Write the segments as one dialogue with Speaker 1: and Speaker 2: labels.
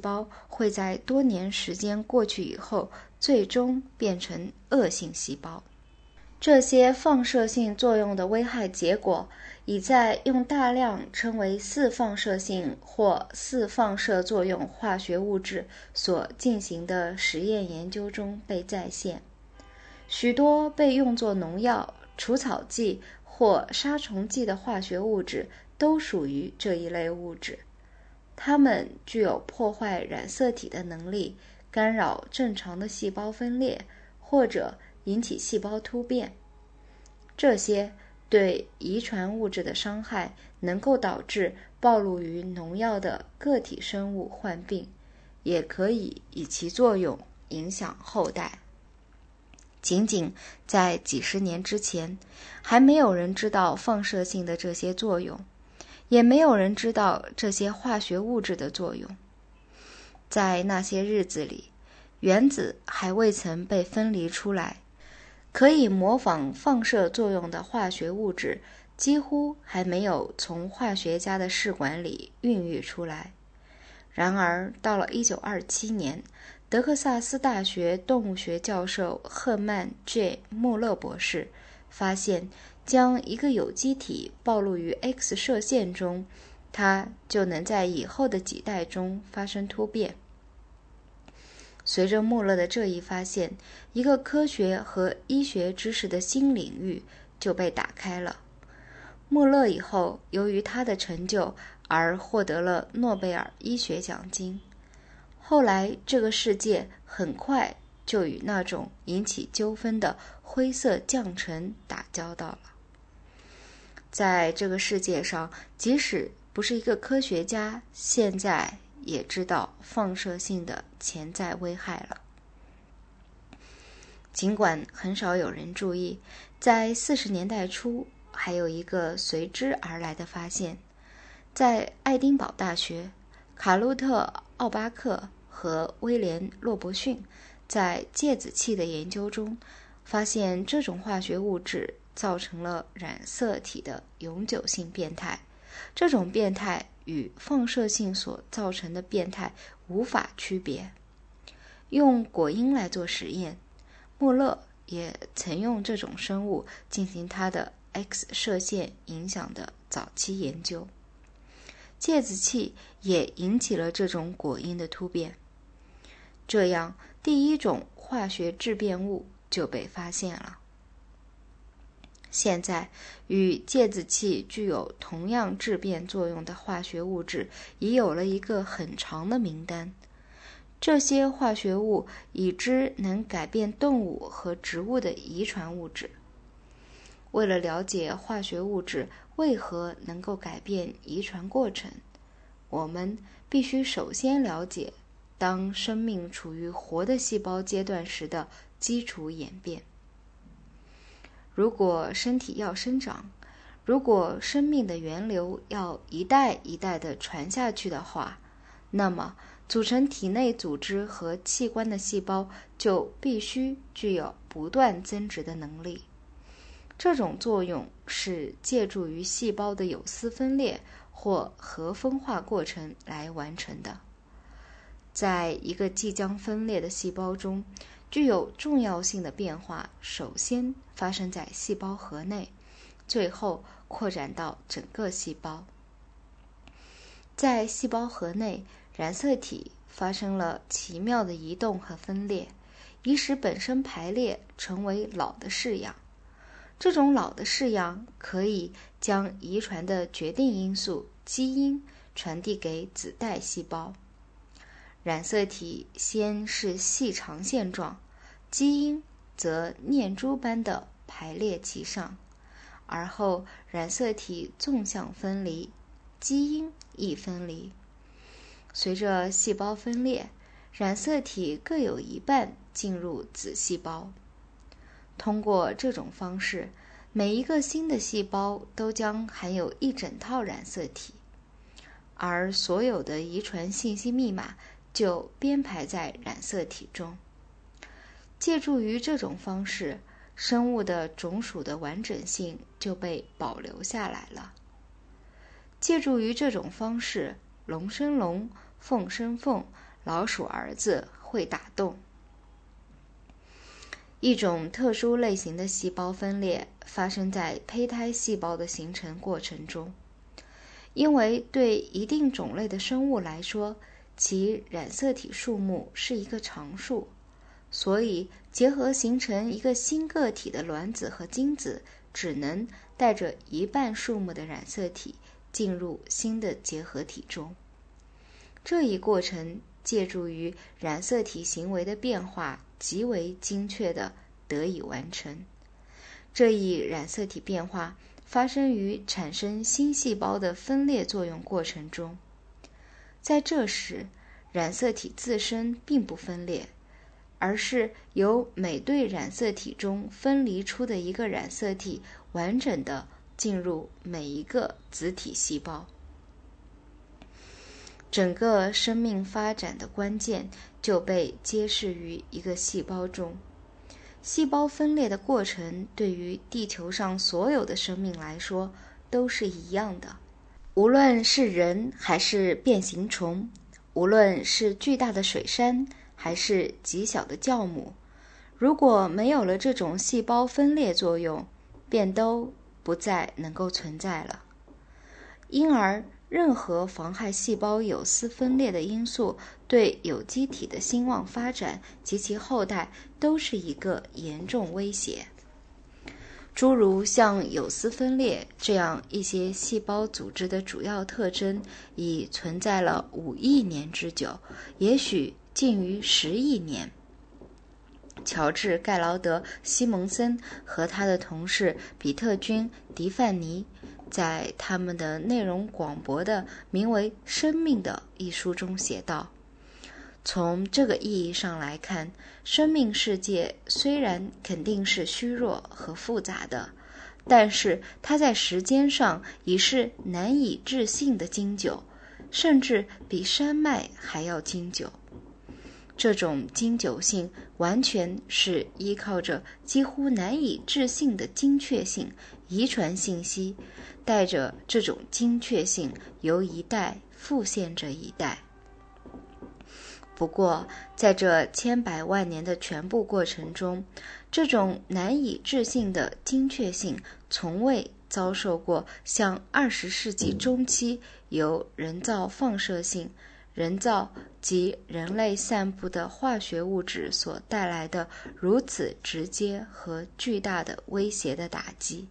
Speaker 1: 胞会在多年时间过去以后，最终变成恶性细胞。这些放射性作用的危害结果，已在用大量称为四放射性或四放射作用化学物质所进行的实验研究中被再现。许多被用作农药、除草剂或杀虫剂的化学物质都属于这一类物质。它们具有破坏染色体的能力，干扰正常的细胞分裂，或者引起细胞突变。这些对遗传物质的伤害能够导致暴露于农药的个体生物患病，也可以以其作用影响后代。仅仅在几十年之前，还没有人知道放射性的这些作用。也没有人知道这些化学物质的作用。在那些日子里，原子还未曾被分离出来，可以模仿放射作用的化学物质几乎还没有从化学家的试管里孕育出来。然而，到了1927年，德克萨斯大学动物学教授赫曼 ·J· 穆勒博士发现。将一个有机体暴露于 X 射线中，它就能在以后的几代中发生突变。随着穆勒的这一发现，一个科学和医学知识的新领域就被打开了。穆勒以后由于他的成就而获得了诺贝尔医学奖金。后来，这个世界很快就与那种引起纠纷的灰色降尘打交道了。在这个世界上，即使不是一个科学家，现在也知道放射性的潜在危害了。尽管很少有人注意，在四十年代初，还有一个随之而来的发现：在爱丁堡大学，卡洛特·奥巴克和威廉·洛伯逊在芥子气的研究中，发现这种化学物质。造成了染色体的永久性变态，这种变态与放射性所造成的变态无法区别。用果蝇来做实验，穆勒也曾用这种生物进行他的 X 射线影响的早期研究。芥子气也引起了这种果蝇的突变，这样第一种化学质变物就被发现了。现在，与芥子气具有同样质变作用的化学物质已有了一个很长的名单。这些化学物已知能改变动物和植物的遗传物质。为了了解化学物质为何能够改变遗传过程，我们必须首先了解当生命处于活的细胞阶段时的基础演变。如果身体要生长，如果生命的源流要一代一代的传下去的话，那么组成体内组织和器官的细胞就必须具有不断增殖的能力。这种作用是借助于细胞的有丝分裂或核分化过程来完成的。在一个即将分裂的细胞中。具有重要性的变化首先发生在细胞核内，最后扩展到整个细胞。在细胞核内，染色体发生了奇妙的移动和分裂，以使本身排列成为老的式样。这种老的式样可以将遗传的决定因素——基因传递给子代细胞。染色体先是细长线状，基因则念珠般的排列其上，而后染色体纵向分离，基因亦分离。随着细胞分裂，染色体各有一半进入子细胞。通过这种方式，每一个新的细胞都将含有一整套染色体，而所有的遗传信息密码。就编排在染色体中。借助于这种方式，生物的种属的完整性就被保留下来了。借助于这种方式，龙生龙，凤生凤，老鼠儿子会打洞。一种特殊类型的细胞分裂发生在胚胎细胞的形成过程中，因为对一定种类的生物来说，其染色体数目是一个常数，所以结合形成一个新个体的卵子和精子只能带着一半数目的染色体进入新的结合体中。这一过程借助于染色体行为的变化。极为精确的得以完成。这一染色体变化发生于产生新细胞的分裂作用过程中。在这时，染色体自身并不分裂，而是由每对染色体中分离出的一个染色体完整的进入每一个子体细胞。整个生命发展的关键就被揭示于一个细胞中。细胞分裂的过程对于地球上所有的生命来说都是一样的，无论是人还是变形虫，无论是巨大的水杉还是极小的酵母，如果没有了这种细胞分裂作用，便都不再能够存在了。因而。任何妨害细胞有丝分裂的因素，对有机体的兴旺发展及其后代都是一个严重威胁。诸如像有丝分裂这样一些细胞组织的主要特征，已存在了五亿年之久，也许近于十亿年。乔治·盖劳德·西蒙森和他的同事比特君·迪范尼。在他们的内容广博的名为《生命》的一书中写道：“从这个意义上来看，生命世界虽然肯定是虚弱和复杂的，但是它在时间上已是难以置信的经久，甚至比山脉还要经久。这种经久性完全是依靠着几乎难以置信的精确性遗传信息。”带着这种精确性，由一代复现着一代。不过，在这千百万年的全部过程中，这种难以置信的精确性从未遭受过像二十世纪中期由人造放射性、人造及人类散布的化学物质所带来的如此直接和巨大的威胁的打击。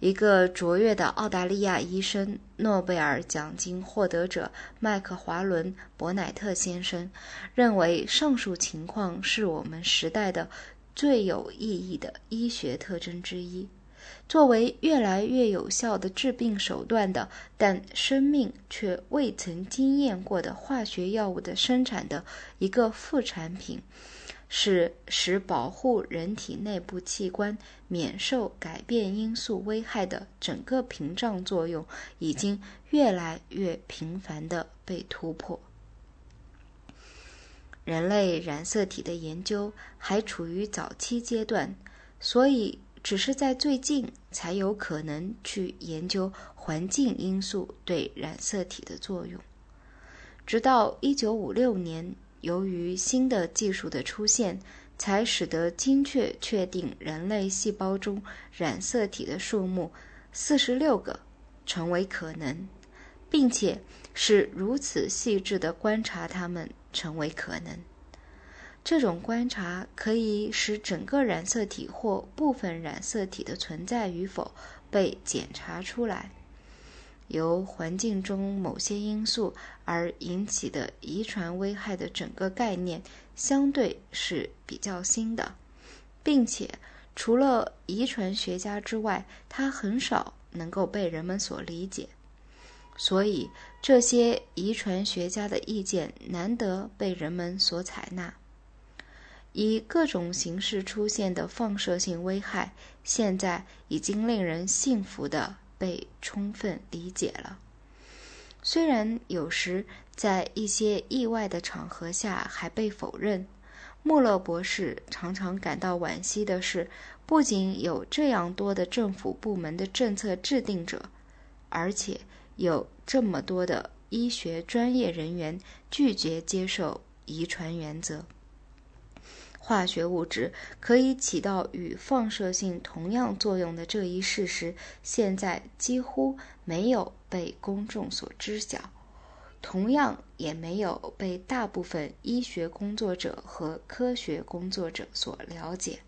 Speaker 1: 一个卓越的澳大利亚医生、诺贝尔奖金获得者麦克华伦·伯乃特先生认为，上述情况是我们时代的最有意义的医学特征之一。作为越来越有效的治病手段的，但生命却未曾经验过的化学药物的生产的一个副产品。是使保护人体内部器官免受改变因素危害的整个屏障作用，已经越来越频繁地被突破。人类染色体的研究还处于早期阶段，所以只是在最近才有可能去研究环境因素对染色体的作用。直到一九五六年。由于新的技术的出现，才使得精确确定人类细胞中染色体的数目四十六个成为可能，并且是如此细致的观察它们成为可能。这种观察可以使整个染色体或部分染色体的存在与否被检查出来。由环境中某些因素而引起的遗传危害的整个概念，相对是比较新的，并且除了遗传学家之外，它很少能够被人们所理解。所以，这些遗传学家的意见难得被人们所采纳。以各种形式出现的放射性危害，现在已经令人信服的。被充分理解了。虽然有时在一些意外的场合下还被否认，穆勒博士常常感到惋惜的是，不仅有这样多的政府部门的政策制定者，而且有这么多的医学专业人员拒绝接受遗传原则。化学物质可以起到与放射性同样作用的这一事实，现在几乎没有被公众所知晓，同样也没有被大部分医学工作者和科学工作者所了解。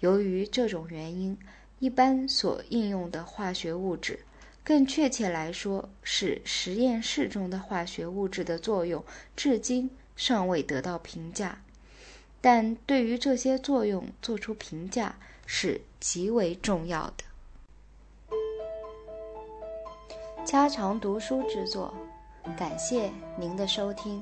Speaker 1: 由于这种原因，一般所应用的化学物质，更确切来说是实验室中的化学物质的作用，至今尚未得到评价。但对于这些作用做出评价是极为重要的。家常读书之作，感谢您的收听。